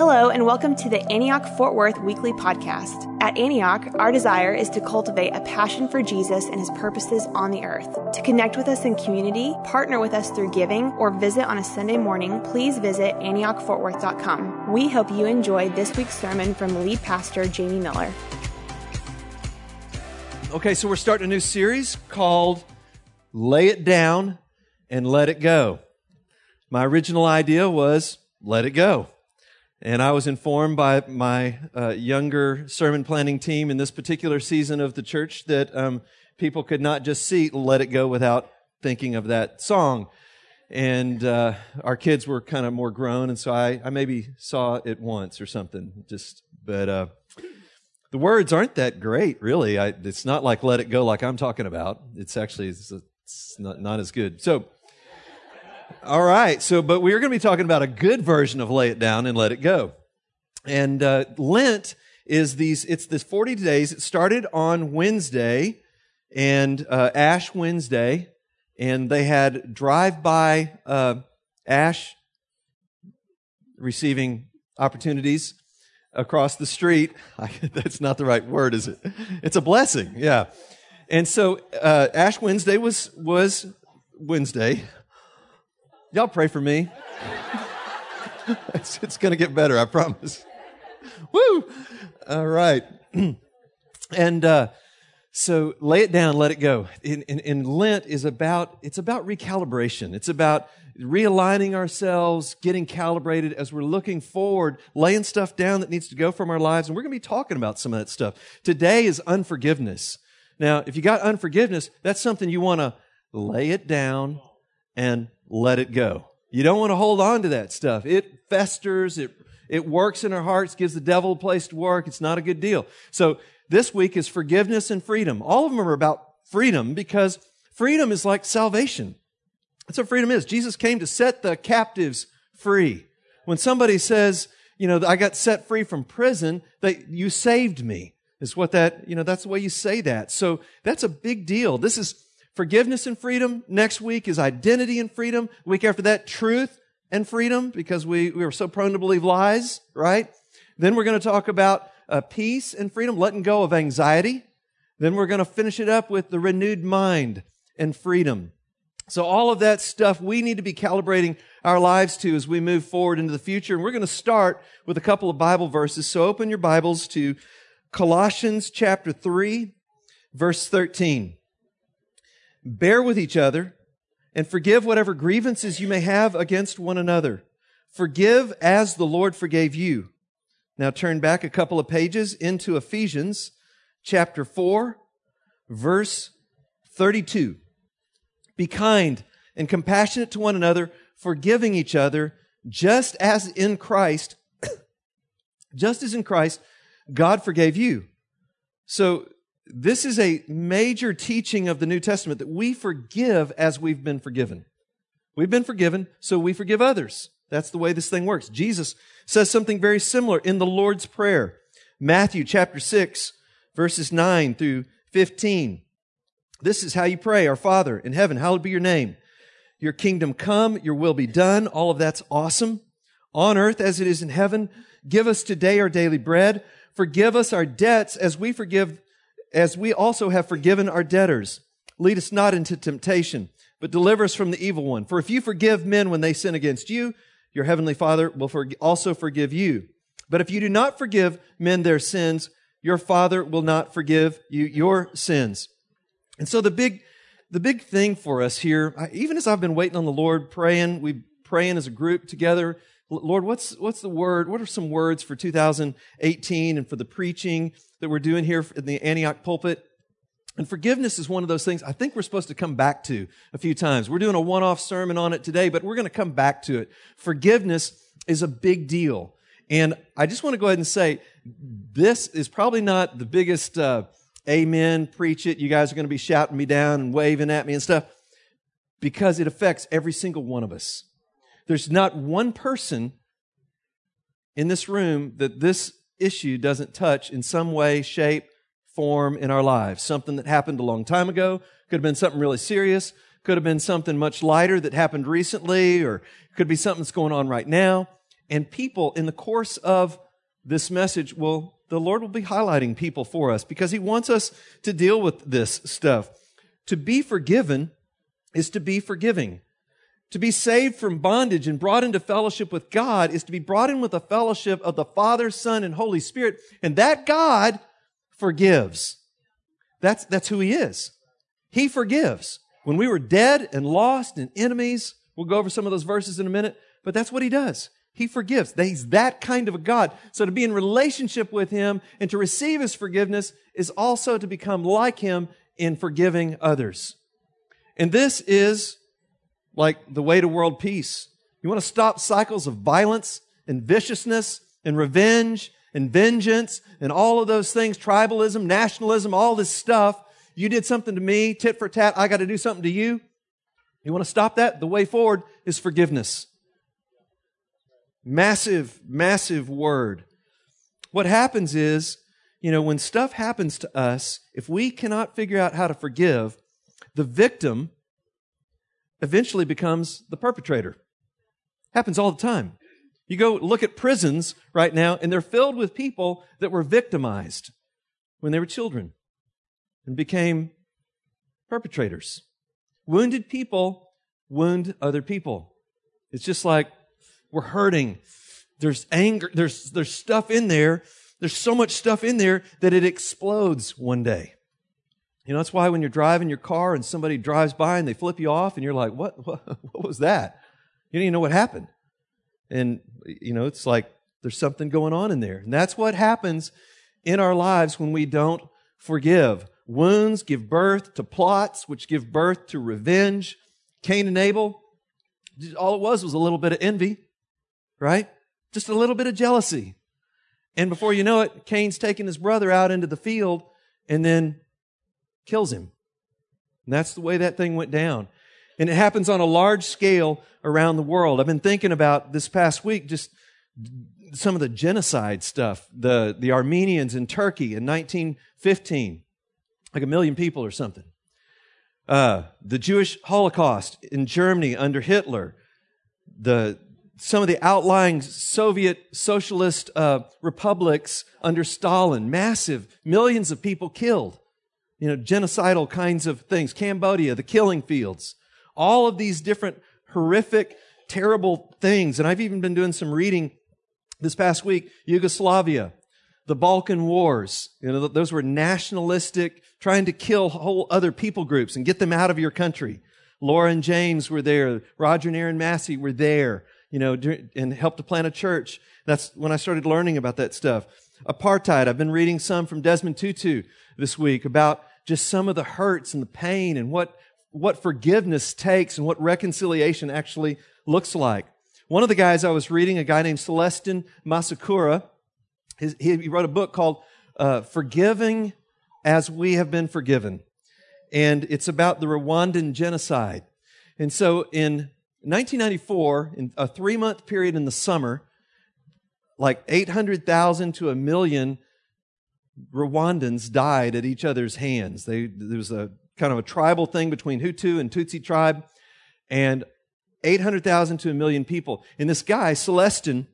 Hello, and welcome to the Antioch Fort Worth Weekly Podcast. At Antioch, our desire is to cultivate a passion for Jesus and his purposes on the earth. To connect with us in community, partner with us through giving, or visit on a Sunday morning, please visit AntiochFortWorth.com. We hope you enjoy this week's sermon from lead pastor Jamie Miller. Okay, so we're starting a new series called Lay It Down and Let It Go. My original idea was let it go. And I was informed by my uh, younger sermon planning team in this particular season of the church that um, people could not just see Let It Go without thinking of that song. And uh, our kids were kind of more grown, and so I, I maybe saw it once or something. Just, but uh, the words aren't that great, really. I, it's not like "Let It Go" like I'm talking about. It's actually it's, it's not, not as good. So all right. So, but we're going to be talking about a good version of lay it down and let it go. And uh, Lent is these. It's this 40 days. It started on Wednesday, and uh, Ash Wednesday, and they had drive-by uh, Ash receiving opportunities across the street. that's not the right word, is it? It's a blessing. Yeah. And so uh, Ash Wednesday was was Wednesday Y'all pray for me. it's, it's going to get better, I promise. Woo! All right. and uh, so lay it down, let it go. In, in, in Lent is about, it's about recalibration. It's about realigning ourselves, getting calibrated as we're looking forward, laying stuff down that needs to go from our lives. And we're going to be talking about some of that stuff. Today is unforgiveness. Now, if you got unforgiveness, that's something you want to lay it down and let it go. You don't want to hold on to that stuff. It festers, it, it works in our hearts, gives the devil a place to work. It's not a good deal. So this week is forgiveness and freedom. All of them are about freedom because freedom is like salvation. That's what freedom is. Jesus came to set the captives free. When somebody says, you know, I got set free from prison, that you saved me is what that, you know, that's the way you say that. So that's a big deal. This is forgiveness and freedom. Next week is identity and freedom. The week after that, truth and freedom, because we, we are so prone to believe lies, right? Then we're going to talk about uh, peace and freedom, letting go of anxiety. Then we're going to finish it up with the renewed mind and freedom. So all of that stuff we need to be calibrating our lives to as we move forward into the future. And we're going to start with a couple of Bible verses. So open your Bibles to Colossians chapter 3, verse 13. Bear with each other and forgive whatever grievances you may have against one another. Forgive as the Lord forgave you. Now turn back a couple of pages into Ephesians chapter 4, verse 32. Be kind and compassionate to one another, forgiving each other, just as in Christ, just as in Christ, God forgave you. So this is a major teaching of the New Testament that we forgive as we've been forgiven. We've been forgiven, so we forgive others. That's the way this thing works. Jesus says something very similar in the Lord's Prayer. Matthew chapter 6, verses 9 through 15. This is how you pray. Our Father in heaven, hallowed be your name. Your kingdom come, your will be done. All of that's awesome. On earth as it is in heaven, give us today our daily bread. Forgive us our debts as we forgive as we also have forgiven our debtors. Lead us not into temptation, but deliver us from the evil one. For if you forgive men when they sin against you, your heavenly Father will also forgive you. But if you do not forgive men their sins, your Father will not forgive you your sins. And so the big, the big thing for us here, even as I've been waiting on the Lord, praying, we praying as a group together. Lord, what's, what's the word? What are some words for 2018 and for the preaching that we're doing here in the Antioch pulpit. And forgiveness is one of those things I think we're supposed to come back to a few times. We're doing a one off sermon on it today, but we're going to come back to it. Forgiveness is a big deal. And I just want to go ahead and say this is probably not the biggest uh, amen, preach it. You guys are going to be shouting me down and waving at me and stuff because it affects every single one of us. There's not one person in this room that this issue doesn't touch in some way, shape, form in our lives. Something that happened a long time ago, could have been something really serious, could have been something much lighter that happened recently, or could be something that's going on right now. And people, in the course of this message, will the Lord will be highlighting people for us because He wants us to deal with this stuff. To be forgiven is to be forgiving. To be saved from bondage and brought into fellowship with God is to be brought in with a fellowship of the Father, Son, and Holy Spirit. And that God forgives. That's, that's who He is. He forgives. When we were dead and lost and enemies, we'll go over some of those verses in a minute, but that's what He does. He forgives. He's that kind of a God. So to be in relationship with Him and to receive His forgiveness is also to become like Him in forgiving others. And this is like the way to world peace. You want to stop cycles of violence and viciousness and revenge and vengeance and all of those things, tribalism, nationalism, all this stuff. You did something to me, tit for tat, I got to do something to you. You want to stop that? The way forward is forgiveness. Massive, massive word. What happens is, you know, when stuff happens to us, if we cannot figure out how to forgive, the victim eventually becomes the perpetrator. Happens all the time. You go look at prisons right now, and they're filled with people that were victimized when they were children and became perpetrators. Wounded people wound other people. It's just like we're hurting. There's anger. There's, there's stuff in there. There's so much stuff in there that it explodes one day. You know, that's why when you're driving your car and somebody drives by and they flip you off and you're like, what, what, what was that? You don't even know what happened. And, you know, it's like there's something going on in there. And that's what happens in our lives when we don't forgive. Wounds give birth to plots, which give birth to revenge. Cain and Abel, all it was was a little bit of envy, right? Just a little bit of jealousy. And before you know it, Cain's taking his brother out into the field and then kills him. And that's the way that thing went down. And it happens on a large scale around the world. I've been thinking about this past week just some of the genocide stuff. The, the Armenians in Turkey in 1915, like a million people or something. Uh, the Jewish Holocaust in Germany under Hitler. The, some of the outlying Soviet socialist uh, republics under Stalin, massive, millions of people killed you know, genocidal kinds of things. Cambodia, the killing fields. All of these different horrific, terrible things. And I've even been doing some reading this past week. Yugoslavia, the Balkan Wars. You know, those were nationalistic, trying to kill whole other people groups and get them out of your country. Laura and James were there. Roger and Aaron Massey were there, you know, and helped to plant a church. That's when I started learning about that stuff. Apartheid. I've been reading some from Desmond Tutu this week about just some of the hurts and the pain and what, what forgiveness takes and what reconciliation actually looks like. One of the guys I was reading, a guy named Celestin Musekura, his, he wrote a book called uh, Forgiving as We Have Been Forgiven. And it's about the Rwandan genocide. And so in 1994, in a three month period in the summer, like 800,000 to a million Rwandans died at each other's hands. They, there was a kind of a tribal thing between Hutu and Tutsi tribe, and 800,000 to a million people. And this guy, Celestin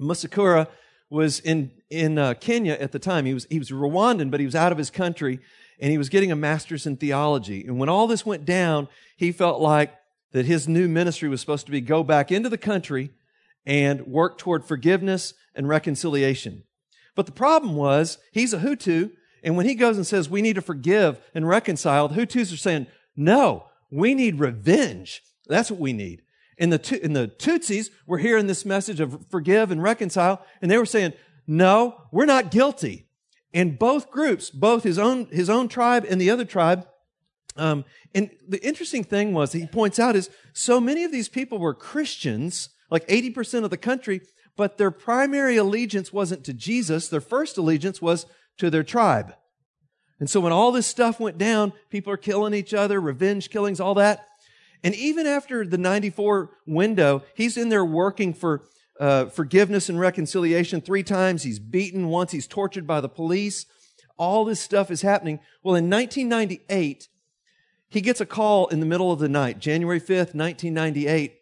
Musekura, was in, in uh, Kenya at the time. He was, he was Rwandan, but he was out of his country, and he was getting a master's in theology. And when all this went down, he felt like that his new ministry was supposed to be go back into the country and work toward forgiveness and reconciliation. But the problem was, he's a Hutu, and when he goes and says, we need to forgive and reconcile, the Hutus are saying, no, we need revenge. That's what we need. And the, and the Tutsis were hearing this message of forgive and reconcile, and they were saying, no, we're not guilty. And both groups, both his own, his own tribe and the other tribe, um, and the interesting thing was, he points out, is so many of these people were Christians, like 80% of the country, but their primary allegiance wasn't to Jesus. Their first allegiance was to their tribe. And so when all this stuff went down, people are killing each other, revenge killings, all that. And even after the 94 window, he's in there working for uh, forgiveness and reconciliation three times. He's beaten once. He's tortured by the police. All this stuff is happening. Well, in 1998, he gets a call in the middle of the night, January 5th, 1998,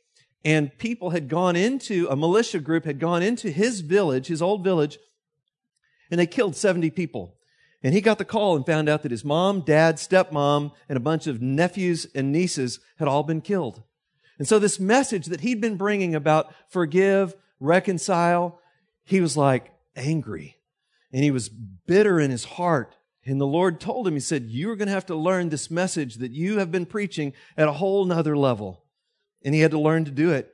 and people had gone into, a militia group had gone into his village, his old village, and they killed 70 people. And he got the call and found out that his mom, dad, stepmom, and a bunch of nephews and nieces had all been killed. And so this message that he'd been bringing about forgive, reconcile, he was like angry and he was bitter in his heart. And the Lord told him, He said, You're going to have to learn this message that you have been preaching at a whole nother level. And he had to learn to do it.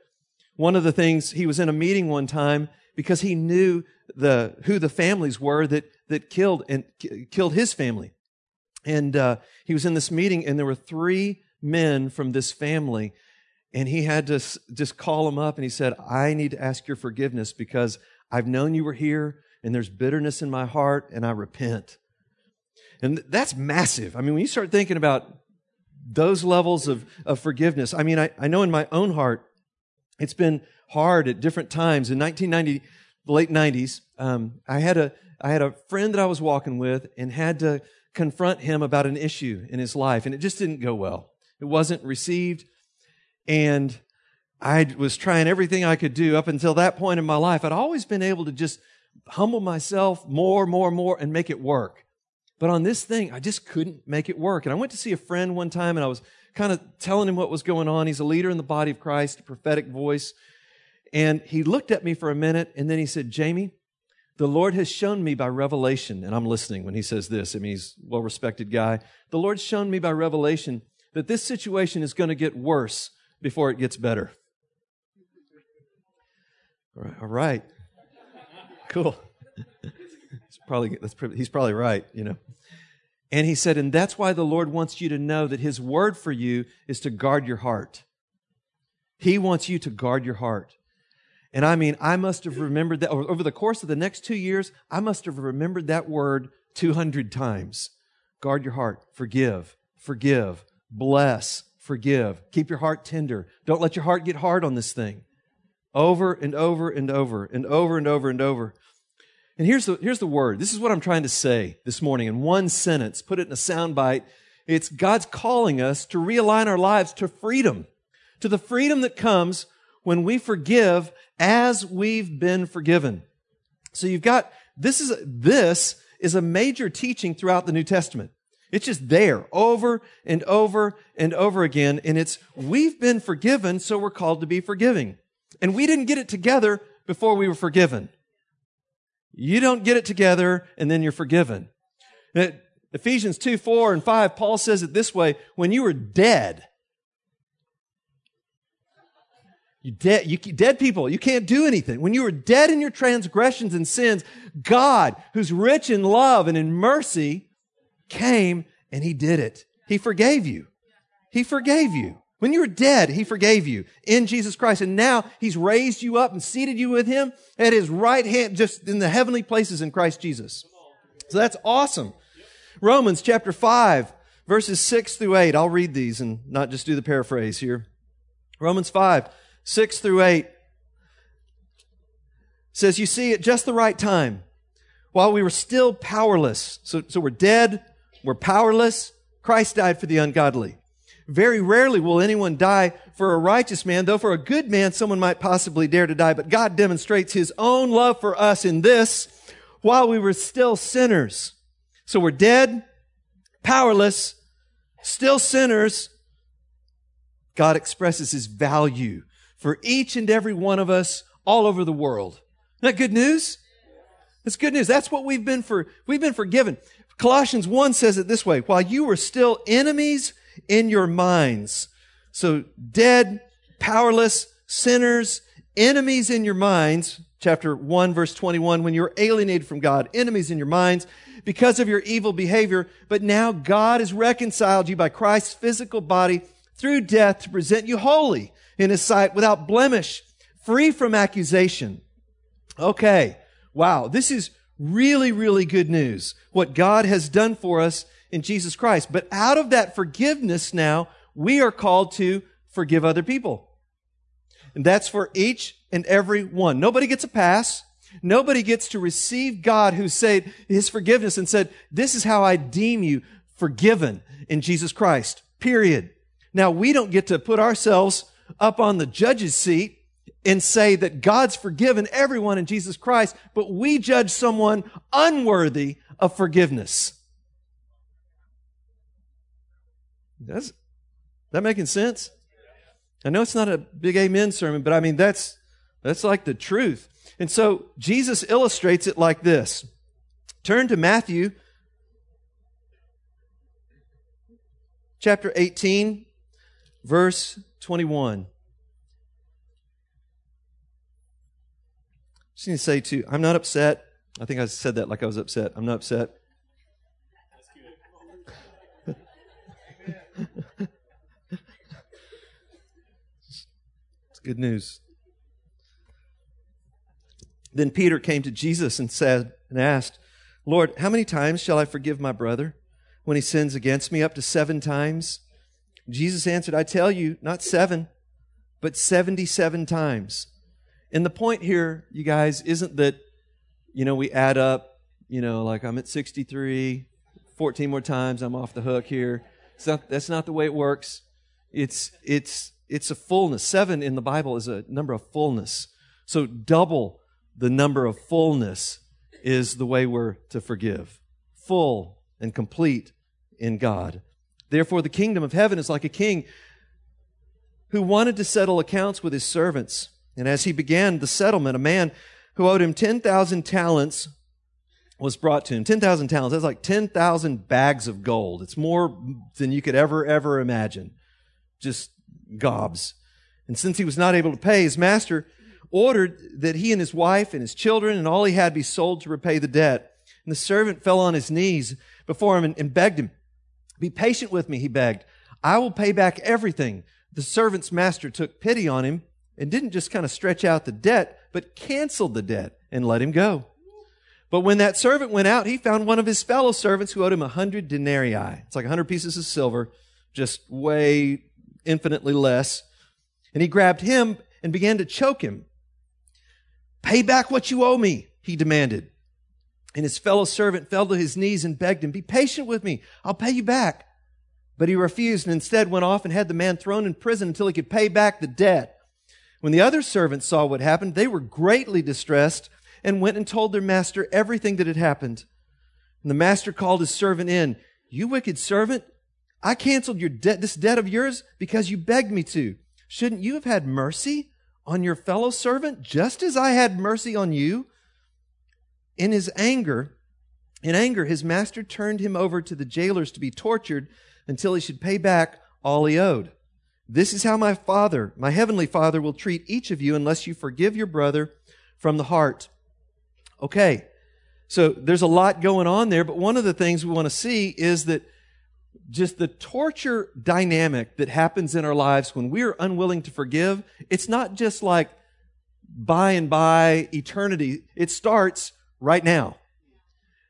One of the things, he was in a meeting one time because he knew the, who the families were that, that killed and killed his family. And uh, he was in this meeting, and there were three men from this family. And he had to just call them up and he said, I need to ask your forgiveness because I've known you were here and there's bitterness in my heart and I repent. And that's massive. I mean, when you start thinking about those levels of, of forgiveness, I mean, I, I know in my own heart, it's been hard at different times. In 1990, the late 90s, um, I had a I had a friend that I was walking with and had to confront him about an issue in his life, and it just didn't go well. It wasn't received, and I was trying everything I could do up until that point in my life. I'd always been able to just humble myself more, more, more, and make it work. But on this thing, I just couldn't make it work. And I went to see a friend one time and I was kind of telling him what was going on. He's a leader in the body of Christ, a prophetic voice. And he looked at me for a minute and then he said, Jamie, the Lord has shown me by revelation, and I'm listening when he says this. I mean, he's a well respected guy. The Lord's shown me by revelation that this situation is going to get worse before it gets better. All right. All right. Cool. Probably, that's, he's probably right, you know. And he said, and that's why the Lord wants you to know that his word for you is to guard your heart. He wants you to guard your heart. And I mean, I must have remembered that over the course of the next two years, I must have remembered that word 200 times. Guard your heart. Forgive. Forgive. Bless. Forgive. Keep your heart tender. Don't let your heart get hard on this thing. Over and over and over and over and over and over. And here's the, here's the word. This is what I'm trying to say this morning in one sentence. Put it in a soundbite. It's God's calling us to realign our lives to freedom, to the freedom that comes when we forgive as we've been forgiven. So you've got, this is, this is a major teaching throughout the New Testament. It's just there over and over and over again. And it's, we've been forgiven, so we're called to be forgiving. And we didn't get it together before we were forgiven. You don't get it together and then you're forgiven. Ephesians 2, 4 and 5, Paul says it this way when you were dead, you dead, you dead people, you can't do anything. When you were dead in your transgressions and sins, God, who's rich in love and in mercy, came and he did it. He forgave you. He forgave you. When you were dead, he forgave you in Jesus Christ. And now he's raised you up and seated you with him at his right hand, just in the heavenly places in Christ Jesus. So that's awesome. Romans chapter 5, verses 6 through 8. I'll read these and not just do the paraphrase here. Romans 5, 6 through 8 says, You see, at just the right time, while we were still powerless, so, so we're dead, we're powerless, Christ died for the ungodly. Very rarely will anyone die for a righteous man, though for a good man someone might possibly dare to die. But God demonstrates his own love for us in this while we were still sinners. So we're dead, powerless, still sinners. God expresses his value for each and every one of us all over the world. Isn't that good news? That's good news. That's what we've been for, we've been forgiven. Colossians 1 says it this way, while you were still enemies in your minds. So dead, powerless, sinners, enemies in your minds. Chapter 1 verse 21, when you're alienated from God, enemies in your minds because of your evil behavior. But now God has reconciled you by Christ's physical body through death to present you holy in his sight without blemish, free from accusation. Okay. Wow. This is really, really good news. What God has done for us in Jesus Christ. But out of that forgiveness now, we are called to forgive other people. And that's for each and every one. Nobody gets a pass. Nobody gets to receive God who said his forgiveness and said, this is how I deem you forgiven in Jesus Christ. Period. Now we don't get to put ourselves up on the judge's seat and say that God's forgiven everyone in Jesus Christ, but we judge someone unworthy of forgiveness. That's that making sense? I know it's not a big amen sermon, but I mean that's that's like the truth. And so Jesus illustrates it like this. Turn to Matthew chapter 18 verse 21. Just need to say too, I'm not upset. I think I said that like I was upset. I'm not upset. It's good news. Then Peter came to Jesus and said and asked, Lord, how many times shall I forgive my brother when he sins against me? Up to seven times? Jesus answered, I tell you, not seven, but 77 times. And the point here, you guys, isn't that, you know, we add up, you know, like I'm at 63, 14 more times, I'm off the hook here. Not, that's not the way it works. It's, it's, it's a fullness. Seven in the Bible is a number of fullness. So double the number of fullness is the way we're to forgive. Full and complete in God. Therefore, the kingdom of heaven is like a king who wanted to settle accounts with his servants. And as he began the settlement, a man who owed him 10,000 talents was brought to him. 10,000 talents, that's like 10,000 bags of gold. It's more than you could ever, ever imagine. Just gobs. And since he was not able to pay, his master ordered that he and his wife and his children and all he had be sold to repay the debt. And the servant fell on his knees before him and, begged him, Be patient with me, he begged. I will pay back everything. The servant's master took pity on him and didn't just kind of stretch out the debt, but canceled the debt and let him go. But when that servant went out, he found one of his fellow servants who owed him a hundred denarii. It's like a hundred pieces of silver, just way infinitely less. And he grabbed him and began to choke him. Pay back what you owe me, he demanded. And his fellow servant fell to his knees and begged him, Be patient with me. I'll pay you back. But he refused and instead went off and had the man thrown in prison until he could pay back the debt. When the other servants saw what happened, they were greatly distressed and went and told their master everything that had happened. And the master called his servant in. You wicked servant, I canceled your debt, this debt of yours because you begged me to. Shouldn't you have had mercy on your fellow servant just as I had mercy on you? In his anger, in anger, his master turned him over to the jailers to be tortured until he should pay back all he owed. This is how my Father, my heavenly Father, will treat each of you unless you forgive your brother from the heart. Okay, so there's a lot going on there, but one of the things we want to see is that just the torture dynamic that happens in our lives when we're unwilling to forgive, it's not just like by and by eternity. It starts right now.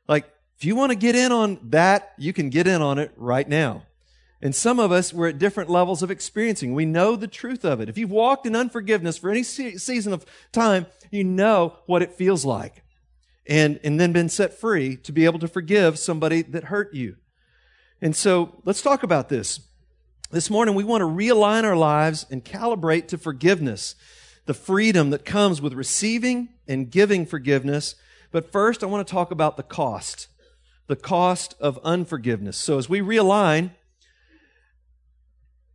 Like, if you want to get in on that, you can get in on it right now. And some of us, we're at different levels of experiencing. We know the truth of it. If you've walked in unforgiveness for any se- season of time, you know what it feels like. And, and then been set free to be able to forgive somebody that hurt you. And so let's talk about this. This morning, we want to realign our lives and calibrate to forgiveness, the freedom that comes with receiving and giving forgiveness. But first, I want to talk about the cost, the cost of unforgiveness. So as we realign,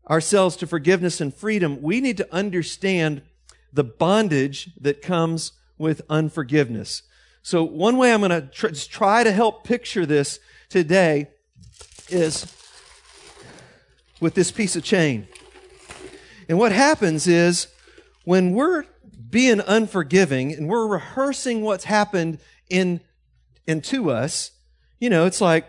ourselves to forgiveness and freedom, we need to understand the bondage that comes with unforgiveness. So one way I'm going to tr- try to help picture this today is with this piece of chain. And what happens is when we're being unforgiving and we're rehearsing what's happened in and to us, you know, it's like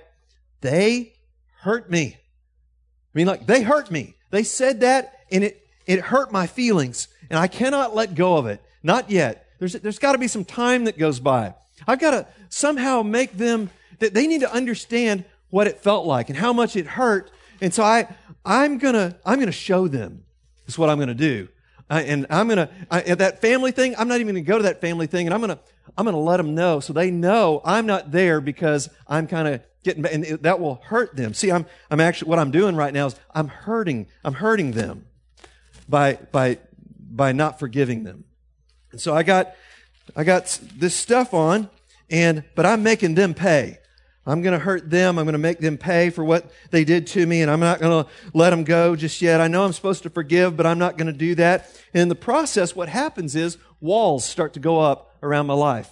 they hurt me. I mean, like they hurt me. They said that and it, it hurt my feelings and I cannot let go of it. Not yet. There's, there's got to be some time that goes by. I've got to somehow make them that they need to understand what it felt like and how much it hurt. And so I, I'm gonna, I'm gonna show them. Is what I'm gonna do. I, and I'm gonna I, at that family thing. I'm not even gonna go to that family thing, and I'm gonna, I'm gonna let them know so they know I'm not there because I'm kind of getting, and it, that will hurt them. See, I'm, I'm actually, what I'm doing right now is I'm hurting, I'm hurting them. by, by, by not forgiving them. And so I got, I got this stuff on and, but I'm making them pay. I'm going to hurt them. I'm going to make them pay for what they did to me, and I'm not going to let them go just yet. I know I'm supposed to forgive, but I'm not going to do that. And in the process, what happens is walls start to go up around my life.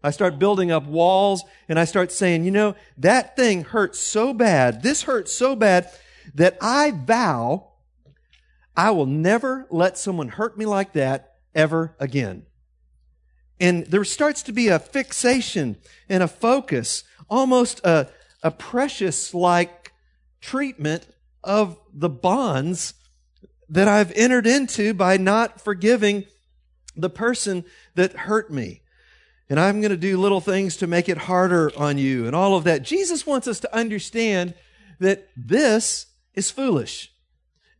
I start building up walls, and I start saying, you know, that thing hurts so bad, this hurts so bad, that I vow I will never let someone hurt me like that ever again. And there starts to be a fixation and a focus almost a, a precious like treatment of the bonds that I've entered into by not forgiving the person that hurt me. And I'm going to do little things to make it harder on you and all of that. Jesus wants us to understand that this is foolish.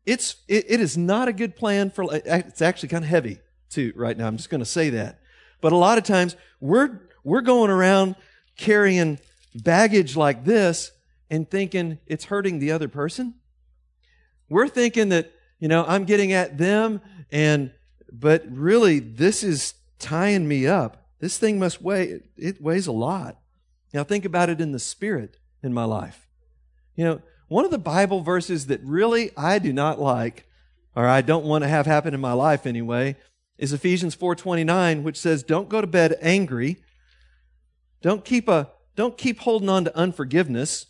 It's, it, it is not a good plan for, it's actually kind of heavy too right now. I'm just going to say that. But a lot of times we're, we're going around carrying baggage like this and thinking it's hurting the other person. We're thinking that, you know, I'm getting at them and, but really this is tying me up. This thing must weigh, it weighs a lot. Now think about it in the spirit in my life. You know, one of the Bible verses that really I do not like, or I don't want to have happen in my life anyway, is Ephesians 4:29, which says, "Don't go to bed angry. Don't keep a don't keep holding on to unforgiveness.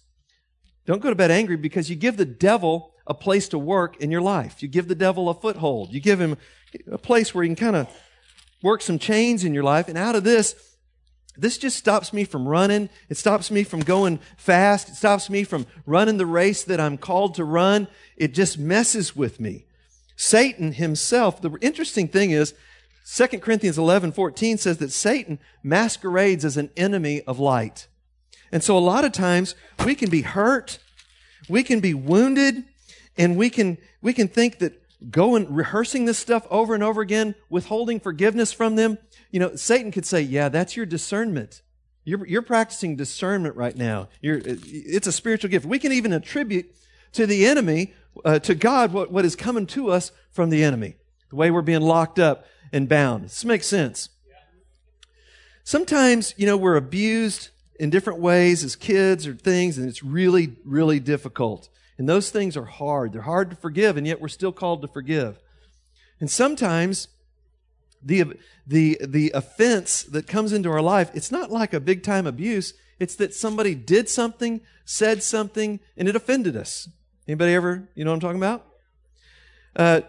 Don't go to bed angry because you give the devil a place to work in your life. You give the devil a foothold. You give him a place where he can kind of work some chains in your life. And out of this, this just stops me from running. It stops me from going fast. It stops me from running the race that I'm called to run. It just messes with me. Satan himself, the interesting thing is, 2 Corinthians 11, 14 says that Satan masquerades as an enemy of light. And so a lot of times we can be hurt, we can be wounded, and we can, we can think that going, rehearsing this stuff over and over again, withholding forgiveness from them, you know, Satan could say, yeah, that's your discernment. You're, you're practicing discernment right now. You're, it's a spiritual gift. We can even attribute to the enemy, uh, to God, what, what is coming to us from the enemy. The way we're being locked up and bound. This makes sense. Sometimes, you know, we're abused in different ways as kids or things, and it's really, really difficult. And those things are hard. They're hard to forgive, and yet we're still called to forgive. And sometimes the, the, the offense that comes into our life, it's not like a big time abuse. It's that somebody did something, said something, and it offended us. Anybody ever, you know what I'm talking about? Uh,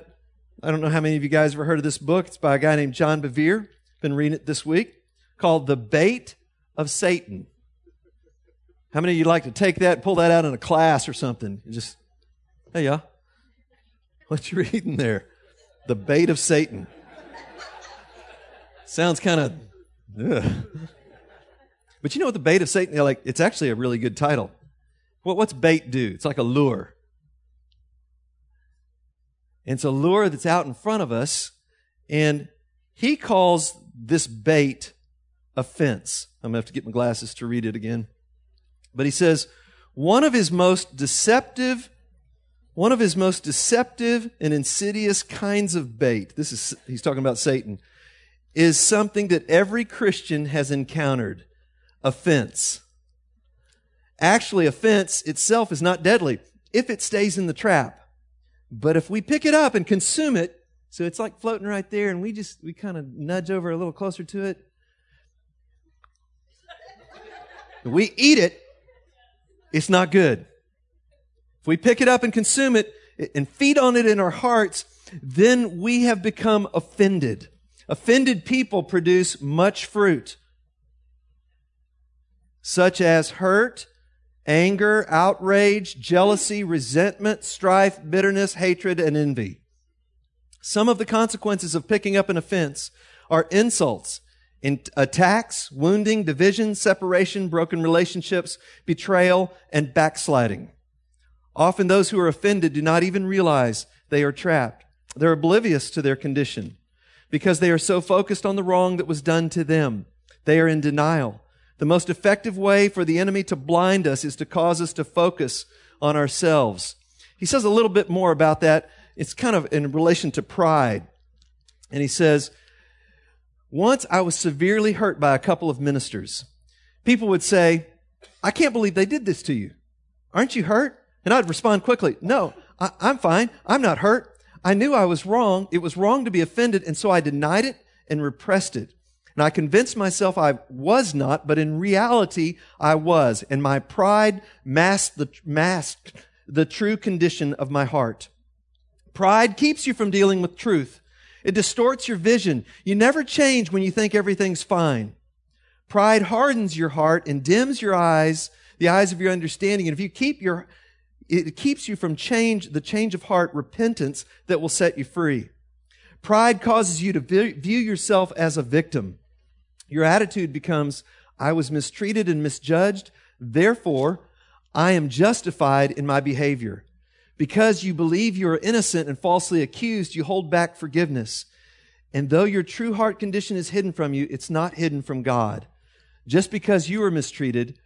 I don't know how many of you guys ever heard of this book. It's by a guy named John Bevere. Been reading it this week called The Bait of Satan. How many of you like to take that, pull that out in a class or something? You just, hey, yeah. What you reading there? The bait of Satan. Sounds kind of, but you know what the bait of Satan? Like, it's actually a really good title. What, what's bait do? It's like a lure. It's a lure that's out in front of us, and he calls this bait offense. I'm gonna have to get my glasses to read it again. But he says, one of his most deceptive, one of his most deceptive and insidious kinds of bait, this is, he's talking about Satan, is something that every Christian has encountered offense. Actually, offense itself is not deadly if it stays in the trap. But if we pick it up and consume it, so it's like floating right there and we just, we kind of nudge over a little closer to it. We eat it, it's not good. If we pick it up and consume it and feed on it in our hearts, then we have become offended. Offended people produce much fruit, such as hurt, anger, outrage, jealousy, resentment, strife, bitterness, hatred, and envy. Some of the consequences of picking up an offense are insults, in attacks, wounding, division, separation, broken relationships, betrayal, and backsliding. Often those who are offended do not even realize they are trapped. They're oblivious to their condition because they are so focused on the wrong that was done to them. They are in denial. The most effective way for the enemy to blind us is to cause us to focus on ourselves. He says a little bit more about that it's kind of in relation to pride. And he says, Once I was severely hurt by a couple of ministers. People would say, I can't believe they did this to you. Aren't you hurt? And I'd respond quickly, No, I, I'm fine. I'm not hurt. I knew I was wrong. It was wrong to be offended, and so I denied it and repressed it. And I convinced myself I was not, but in reality I was, and my pride masked the, masked the true condition of my heart. Pride keeps you from dealing with truth. It distorts your vision. You never change when you think everything's fine. Pride hardens your heart and dims your eyes, the eyes of your understanding. And if you keep your it keeps you from change, the change of heart, repentance that will set you free. Pride causes you to view yourself as a victim. Your attitude becomes, I was mistreated and misjudged. Therefore, I am justified in my behavior. Because you believe you are innocent and falsely accused, you hold back forgiveness. And though your true heart condition is hidden from you, it's not hidden from God. Just because you were mistreated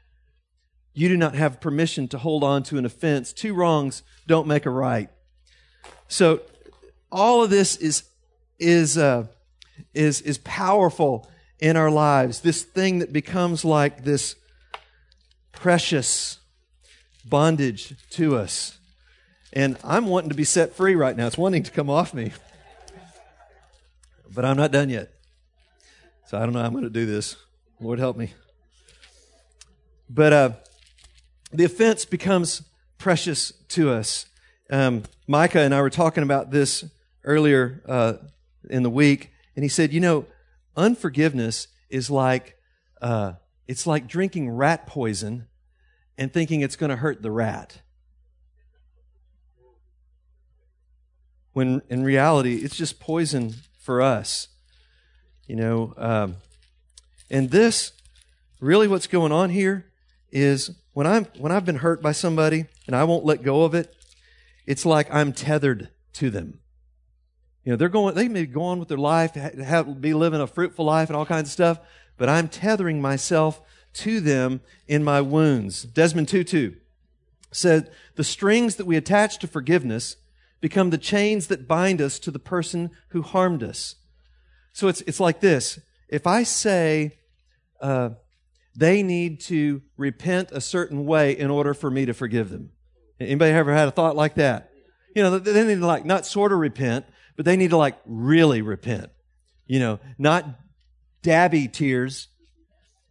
you do not have permission to hold on to an offense. Two wrongs don't make a right. So all of this is is uh, is is powerful in our lives. This thing that becomes like this precious bondage to us. And I'm wanting to be set free right now. It's wanting to come off me. But I'm not done yet. So I don't know how I'm going to do this. Lord help me. But uh, the offense becomes precious to us. Um, Micah and I were talking about this earlier uh, in the week, and he said, you know, unforgiveness is like uh, it's like drinking rat poison and thinking it's going to hurt the rat. When in reality, it's just poison for us. You know, um, and this really what's going on here is when I'm when I've been hurt by somebody and I won't let go of it, it's like I'm tethered to them. You know, they're going they may go on with their life, have, be living a fruitful life and all kinds of stuff, but I'm tethering myself to them in my wounds. Desmond Tutu said, "The strings that we attach to forgiveness become the chains that bind us to the person who harmed us." So it's it's like this. If I say, uh, they need to repent a certain way in order for me to forgive them. Anybody ever had a thought like that? You know, they need to like not sort of repent, but they need to like really repent. You know, not dabby tears,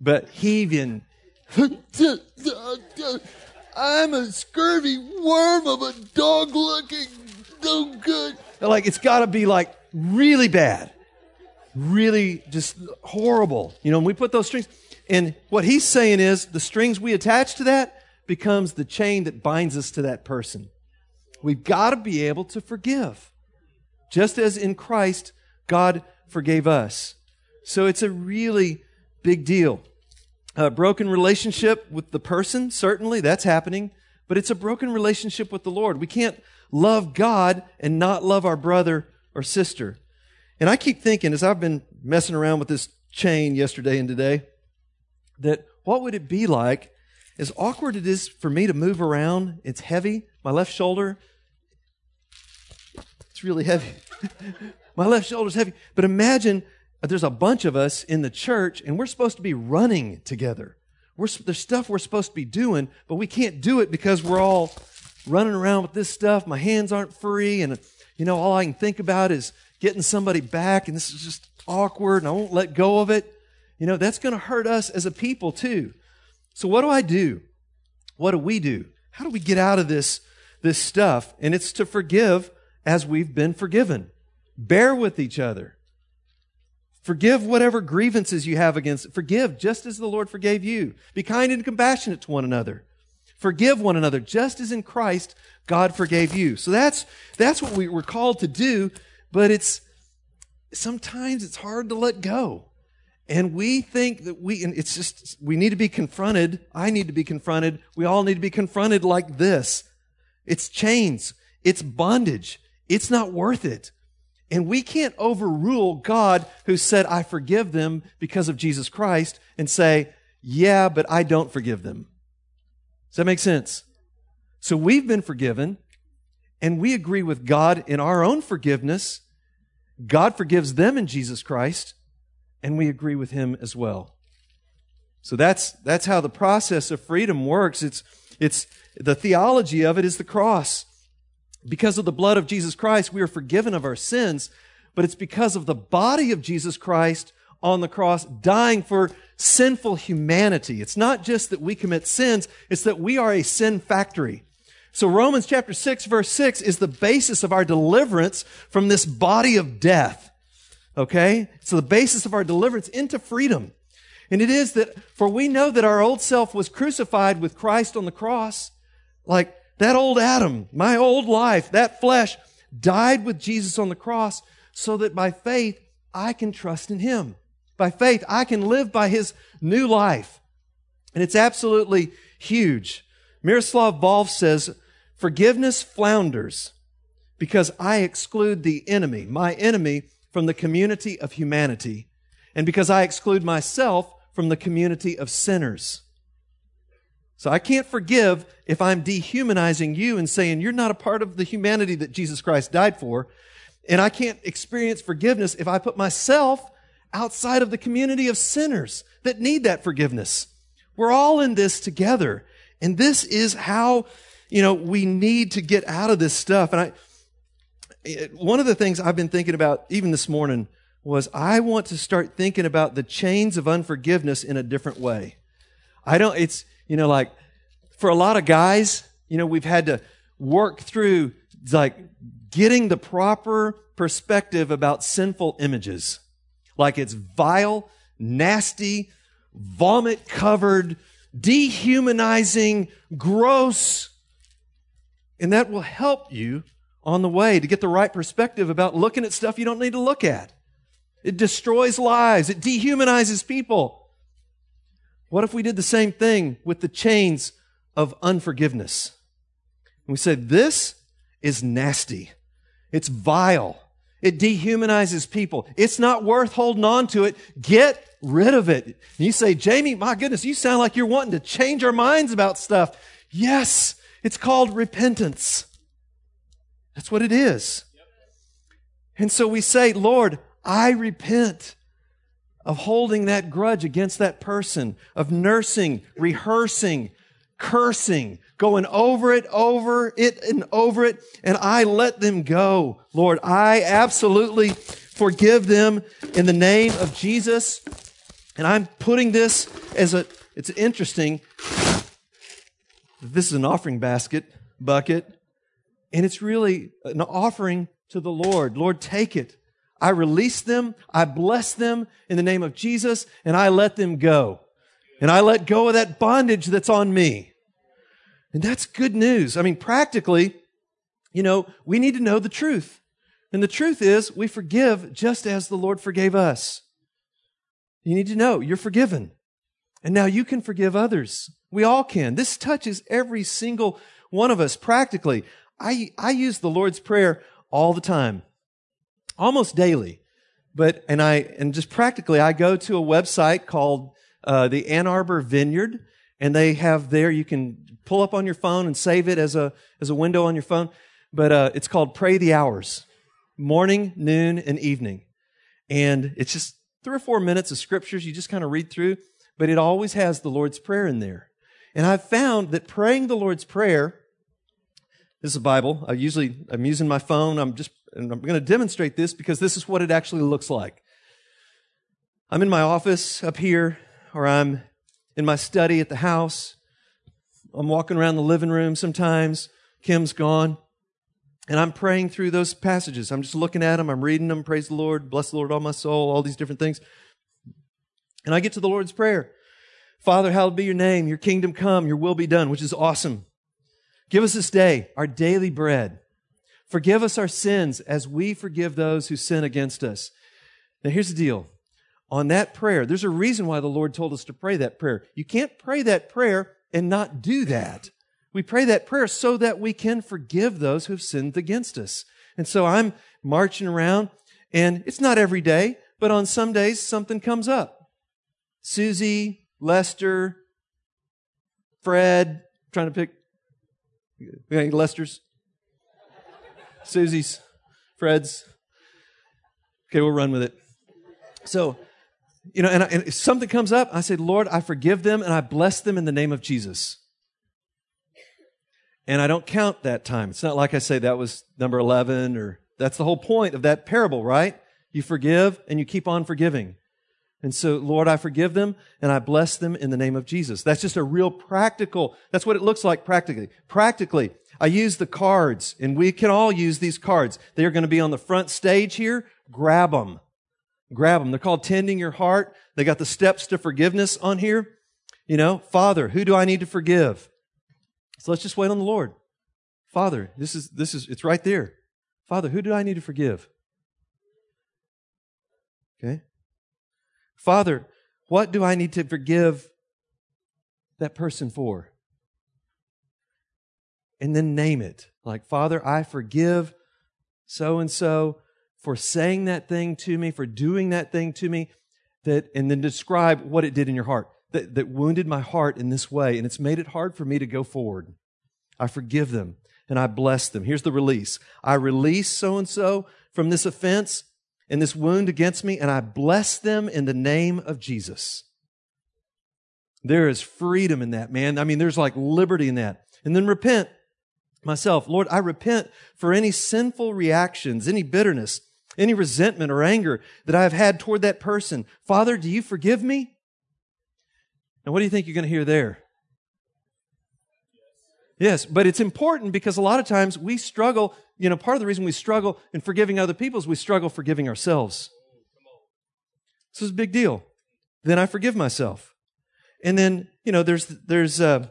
but heaving. I'm a scurvy worm of a dog looking no good. Like it's got to be like really bad, really just horrible. You know, when we put those strings, and what he's saying is the strings we attach to that becomes the chain that binds us to that person. We've got to be able to forgive. Just as in Christ, God forgave us. So it's a really big deal. A broken relationship with the person, certainly, that's happening, but it's a broken relationship with the Lord. We can't love God and not love our brother or sister. And I keep thinking, as I've been messing around with this chain yesterday and today, that what would it be like, as awkward it is for me to move around, it's heavy, my left shoulder, really heavy. my left shoulder's heavy. But imagine uh, there's a bunch of us in the church and we're supposed to be running together. We're, there's stuff we're supposed to be doing, but we can't do it because we're all running around with this stuff. My hands aren't free, and you know, all I can think about is getting somebody back, and this is just awkward, and I won't let go of it. You know, that's going to hurt us as a people too. So what do I do? What do we do? How do we get out of this, this stuff? And it's to forgive as we've been forgiven. Bear with each other. Forgive whatever grievances you have against. Forgive just as the Lord forgave you. Be kind and compassionate to one another. Forgive one another just as in Christ God forgave you. So that's, that's what we were called to do, but it's, sometimes it's hard to let go. And we think that we, and it's just, we need to be confronted. I need to be confronted. We all need to be confronted like this. It's chains. It's bondage. It's not worth it. And we can't overrule God who said, I forgive them because of Jesus Christ and say, yeah, but I don't forgive them. Does that make sense? So we've been forgiven and we agree with God in our own forgiveness. God forgives them in Jesus Christ, and we agree with Him as well. So that's, that's how the process of freedom works. It's, it's, the theology of it is the cross. Because of the blood of Jesus Christ, we are forgiven of our sins, but it's because of the body of Jesus Christ on the cross dying for sinful humanity. It's not just that we commit sins, it's that we are a sin factory. So Romans chapter 6 verse 6 is the basis of our deliverance from this body of death. Okay? So the basis of our deliverance into freedom. And it is that, for we know that our old self was crucified with Christ on the cross. Like that old Adam, my old life, that flesh died with Jesus on the cross so that by faith I can trust in him. By faith I can live by his new life. And it's absolutely huge. Miroslav Volf says, forgiveness flounders because I exclude the enemy, my enemy, from the community of humanity, and because I exclude myself from the community of sinners. So I can't forgive if I'm dehumanizing you and saying you're not a part of the humanity that Jesus Christ died for. And I can't experience forgiveness if I put myself outside of the community of sinners that need that forgiveness. We're all in this together. And this is how, you know, we need to get out of this stuff. And I, one of the things I've been thinking about even this morning was I want to start thinking about the chains of unforgiveness in a different way. I don't, it's, you know, like for a lot of guys, you know, we've had to work through like getting the proper perspective about sinful images. Like it's vile, nasty, vomit covered, dehumanizing, gross. And that will help you on the way to get the right perspective about looking at stuff you don't need to look at. It destroys lives. It dehumanizes people. What if we did the same thing with the chains of unforgiveness? And we said, this is nasty. It's vile. It dehumanizes people. It's not worth holding on to it. Get rid of it. And you say, Jamie, my goodness, you sound like you're wanting to change our minds about stuff. Yes, it's called repentance. That's what it is. And so we say, Lord, I repent of holding that grudge against that person, of nursing, rehearsing, cursing, going over it, over it, and over it, and I let them go. Lord, I absolutely forgive them in the name of Jesus. And I'm putting this as a, it's interesting. This is an offering basket, bucket, and it's really an offering to the Lord. Lord, take it. I release them, I bless them in the name of Jesus, and I let them go. And I let go of that bondage that's on me. And that's good news. I mean, practically, you know, we need to know the truth. And the truth is, we forgive just as the Lord forgave us. You need to know you're forgiven. And now you can forgive others. We all can. This touches every single one of us practically. I, I use the Lord's Prayer all the time almost daily. But, and I, and just practically, I go to a website called uh, the Ann Arbor Vineyard, and they have there, you can pull up on your phone and save it as a, as a window on your phone. But uh, it's called Pray the Hours morning, noon, and evening. And it's just three or four minutes of scriptures you just kind of read through, but it always has the Lord's Prayer in there. And I've found that praying the Lord's Prayer, this is a Bible. I usually, I'm using my phone. I'm just and I'm going to demonstrate this because this is what it actually looks like. I'm in my office up here, or I'm in my study at the house. I'm walking around the living room sometimes. Kim's gone. And I'm praying through those passages. I'm just looking at them. I'm reading them. Praise the Lord. Bless the Lord, all my soul. All these different things. And I get to the Lord's Prayer. Father, hallowed be your name. Your kingdom come. Your will be done, which is awesome. Give us this day our daily bread. Forgive us our sins as we forgive those who sin against us. Now, here's the deal. On that prayer, there's a reason why the Lord told us to pray that prayer. You can't pray that prayer and not do that. We pray that prayer so that we can forgive those who have sinned against us. And so I'm marching around, and it's not every day, but on some days something comes up. Susie, Lester, Fred, trying to pick any Lesters? Susie's, Fred's. Okay, we'll run with it. So, you know, and, I, and if something comes up, I say, Lord, I forgive them and I bless them in the name of Jesus. And I don't count that time. It's not like I say that was number 11 or that's the whole point of that parable, right? You forgive and you keep on forgiving. And so, Lord, I forgive them and I bless them in the name of Jesus. That's just a real practical, that's what it looks like practically. Practically, I use the cards and we can all use these cards. They are going to be on the front stage here. Grab them. Grab them. They're called tending your heart. They got the steps to forgiveness on here. You know, Father, who do I need to forgive? So let's just wait on the Lord. Father, this is, this is, it's right there. Father, who do I need to forgive? Okay. Father, what do I need to forgive that person for? And then name it. Like, Father, I forgive so and so for saying that thing to me, for doing that thing to me, that, and then describe what it did in your heart that, that wounded my heart in this way, and it's made it hard for me to go forward. I forgive them and I bless them. Here's the release I release so and so from this offense and this wound against me, and I bless them in the name of Jesus. There is freedom in that, man. I mean, there's like liberty in that. And then repent myself. Lord, I repent for any sinful reactions, any bitterness, any resentment or anger that I have had toward that person. Father, do you forgive me? And what do you think you're going to hear there? Yes, but it's important because a lot of times we struggle. You know, part of the reason we struggle in forgiving other people is we struggle forgiving ourselves. This is a big deal. Then I forgive myself. And then, you know, there's, there's, uh,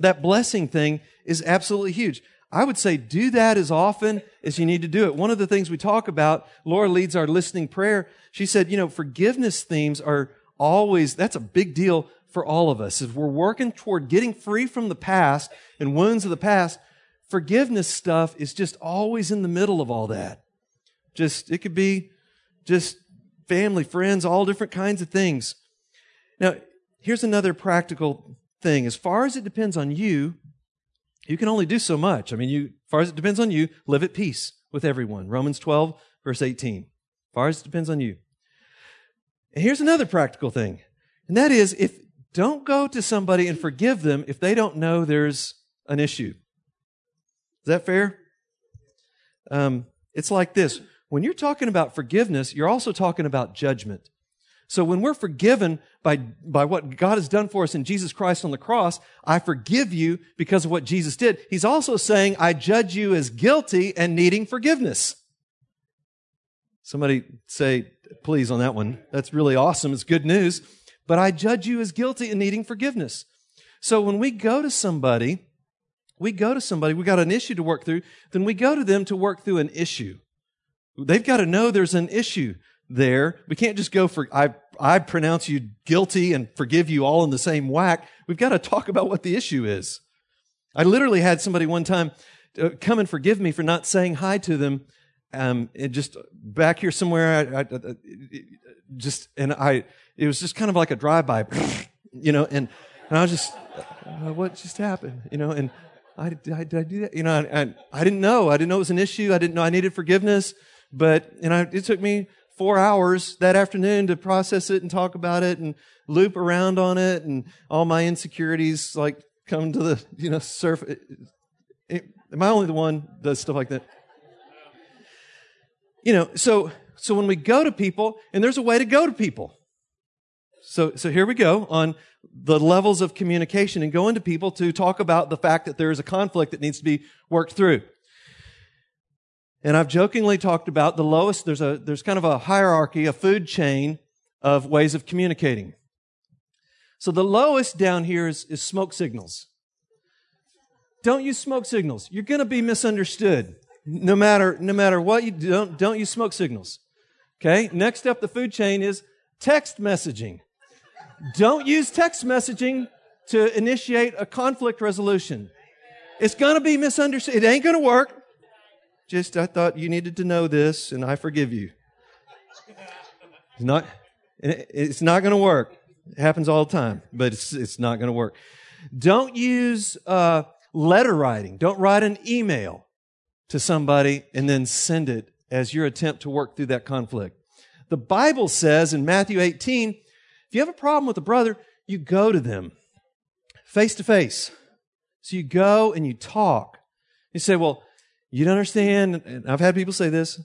that blessing thing is absolutely huge. I would say do that as often as you need to do it. One of the things we talk about, Laura leads our listening prayer. She said, you know, forgiveness themes are always, that's a big deal for all of us. If we're working toward getting free from the past and wounds of the past, forgiveness stuff is just always in the middle of all that. Just, it could be just family, friends, all different kinds of things. Now, here's another practical thing. As far as it depends on you, you can only do so much. I mean, you, as far as it depends on you, live at peace with everyone. Romans 12, verse 18. As far as it depends on you. And here's another practical thing. And that is, if don't go to somebody and forgive them if they don't know there's an issue. Is that fair? Um, it's like this. When you're talking about forgiveness, you're also talking about judgment. So when we're forgiven by, by what God has done for us in Jesus Christ on the cross, I forgive you because of what Jesus did. He's also saying, I judge you as guilty and needing forgiveness. Somebody say, please, on that one. That's really awesome. It's good news but I judge you as guilty and needing forgiveness. So when we go to somebody, we go to somebody, we got an issue to work through, then we go to them to work through an issue. They've got to know there's an issue there. We can't just go for, I, I pronounce you guilty and forgive you all in the same whack. We've got to talk about what the issue is. I literally had somebody one time uh, come and forgive me for not saying hi to them. Um, it just back here somewhere, I, I, I, just, and I, it was just kind of like a drive-by, you know, and, and I was just, uh, what just happened, you know, and I, did, I, did I do that? You know, I, I, I, didn't know. I didn't know it was an issue. I didn't know I needed forgiveness, but, you know, it took me four hours that afternoon to process it and talk about it and loop around on it and all my insecurities like come to the, you know, surface. Am I only the one that does stuff like that? You know, so, so when we go to people, and there's a way to go to people. So, so here we go on the levels of communication and going to people to talk about the fact that there is a conflict that needs to be worked through. And I've jokingly talked about the lowest, there's a, there's kind of a hierarchy, a food chain of ways of communicating. So the lowest down here is, is smoke signals. Don't use smoke signals. You're going to be misunderstood. No matter, no matter what you don't, don't use smoke signals. Okay. Next up the food chain is text messaging. Don't use text messaging to initiate a conflict resolution. It's going to be misunderstood. It ain't going to work. Just, I thought you needed to know this, and I forgive you. It's not, it's not going to work. It happens all the time, but it's, it's not going to work. Don't use uh, letter writing. Don't write an email to somebody and then send it as your attempt to work through that conflict. The Bible says in Matthew 18, if you have a problem with a brother, you go to them face to face. So you go and you talk. You say, well, you don't understand. And I've had people say this.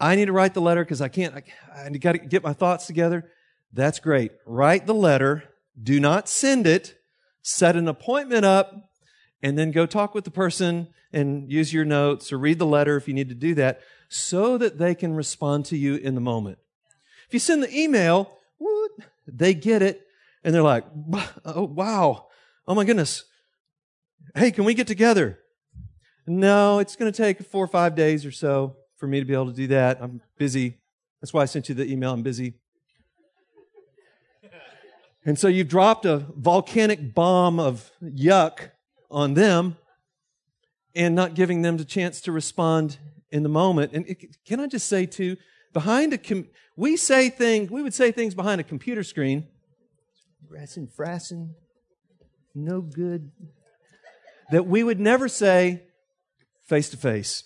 I need to write the letter because I can't, I, I got to get my thoughts together. That's great. Write the letter. Do not send it. Set an appointment up and then go talk with the person and use your notes or read the letter if you need to do that so that they can respond to you in the moment. If you send the email, they get it and they're like, oh, wow. Oh my goodness. Hey, can we get together? No, it's going to take four or five days or so for me to be able to do that. I'm busy. That's why I sent you the email. I'm busy. And so you've dropped a volcanic bomb of yuck on them and not giving them the chance to respond in the moment. And can I just say too, behind a com- we say things, we would say things behind a computer screen. Rassin, frassin, no good. That we would never say face to face.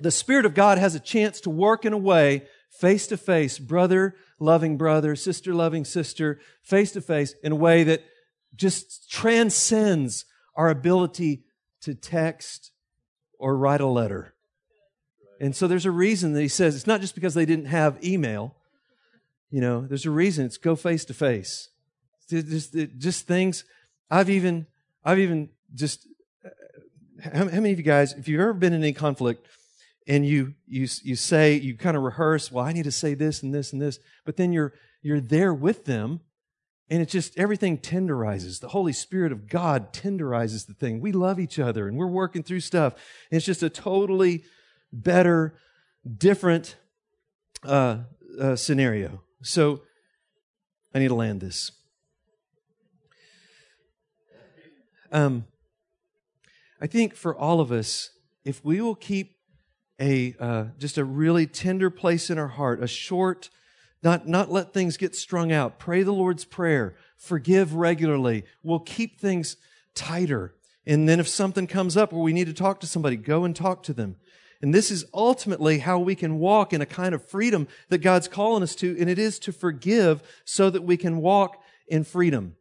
The Spirit of God has a chance to work in a way face to face, brother loving brother, sister loving sister, face to face, in a way that just transcends our ability to text or write a letter. And so there's a reason that he says it's not just because they didn't have email. You know, there's a reason it's go face to face. Just, just things. I've even, I've even just. How, how many of you guys, if you've ever been in any conflict, and you you you say you kind of rehearse, well, I need to say this and this and this, but then you're you're there with them, and it's just everything tenderizes. The Holy Spirit of God tenderizes the thing. We love each other, and we're working through stuff. And it's just a totally better, different uh, uh, scenario. So I need to land this. Um, I think for all of us, if we will keep a uh, just a really tender place in our heart, a short, not not let things get strung out. Pray the Lord's prayer, forgive regularly. We'll keep things tighter. And then if something comes up where we need to talk to somebody, go and talk to them. And this is ultimately how we can walk in a kind of freedom that God's calling us to, and it is to forgive so that we can walk in freedom.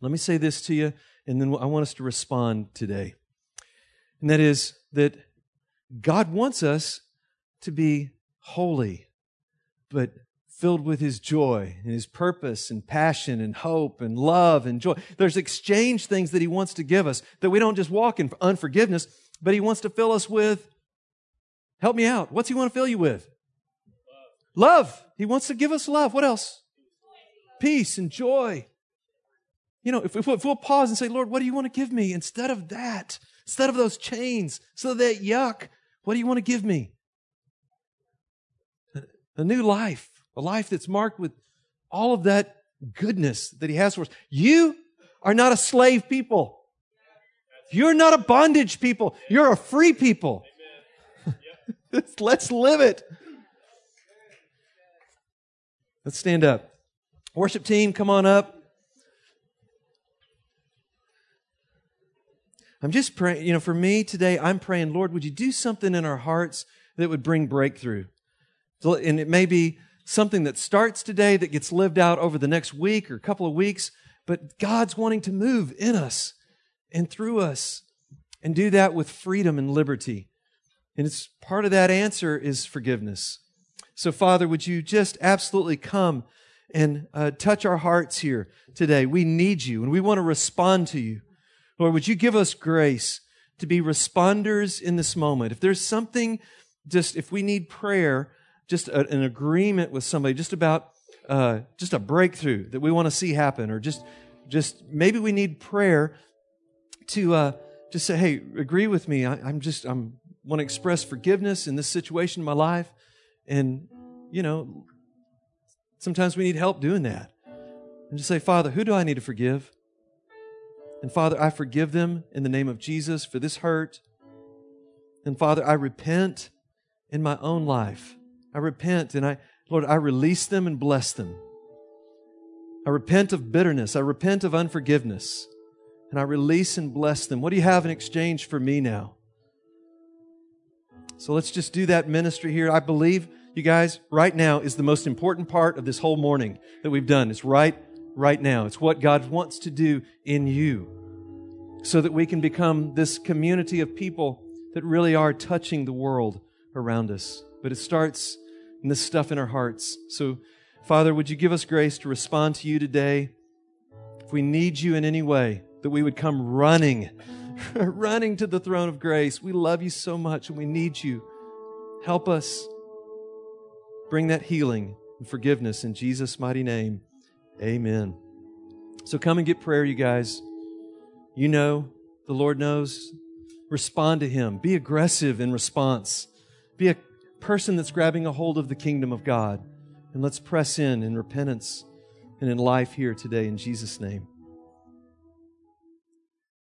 Let me say this to you, and then I want us to respond today. And that is that God wants us to be holy, but filled with his joy and his purpose and passion and hope and love and joy. There's exchange things that he wants to give us that we don't just walk in unforgiveness, but he wants to fill us with. Help me out. What's he want to fill you with? Love. love. He wants to give us love. What else? Peace and joy. You know, if, if, if we'll pause and say, Lord, what do you want to give me instead of that? Instead of those chains, so that yuck, what do you want to give me? A new life, a life that's marked with all of that goodness that He has for us. You are not a slave people. You're not a bondage people. You're a free people. Let's live it. Let's stand up. Worship team, come on up. I'm just praying, you know, for me today, I'm praying, Lord, would you do something in our hearts that would bring breakthrough? And it may be something that starts today that gets lived out over the next week or a couple of weeks, but God's wanting to move in us and through us and do that with freedom and liberty. And it's part of that answer is forgiveness. So, Father, would you just absolutely come and uh, touch our hearts here today? We need you and we want to respond to you. Lord, would you give us grace to be responders in this moment? If there's something, just if we need prayer, just a, an agreement with somebody, just about uh, just a breakthrough that we want to see happen, or just just maybe we need prayer to uh, just say, hey, agree with me. I, I'm just I'm want to express forgiveness in this situation in my life, and you know, sometimes we need help doing that. And just say, Father, who do I need to forgive? And Father, I forgive them in the name of Jesus for this hurt. And Father, I repent in my own life. I repent and I, Lord, I release them and bless them. I repent of bitterness. I repent of unforgiveness. And I release and bless them. What do you have in exchange for me now? So let's just do that ministry here. I believe, you guys, right now is the most important part of this whole morning that we've done. It's right, right now. It's what God wants to do in you so that we can become this community of people that really are touching the world around us. But it starts in this stuff in our hearts. So, Father, would you give us grace to respond to you today? If we need you in any way, that we would come running, running to the throne of grace. We love you so much and we need you. Help us bring that healing and forgiveness in Jesus' mighty name. Amen. So come and get prayer, you guys. You know, the Lord knows. Respond to Him. Be aggressive in response. Be a person that's grabbing a hold of the kingdom of God. And let's press in in repentance and in life here today in Jesus' name.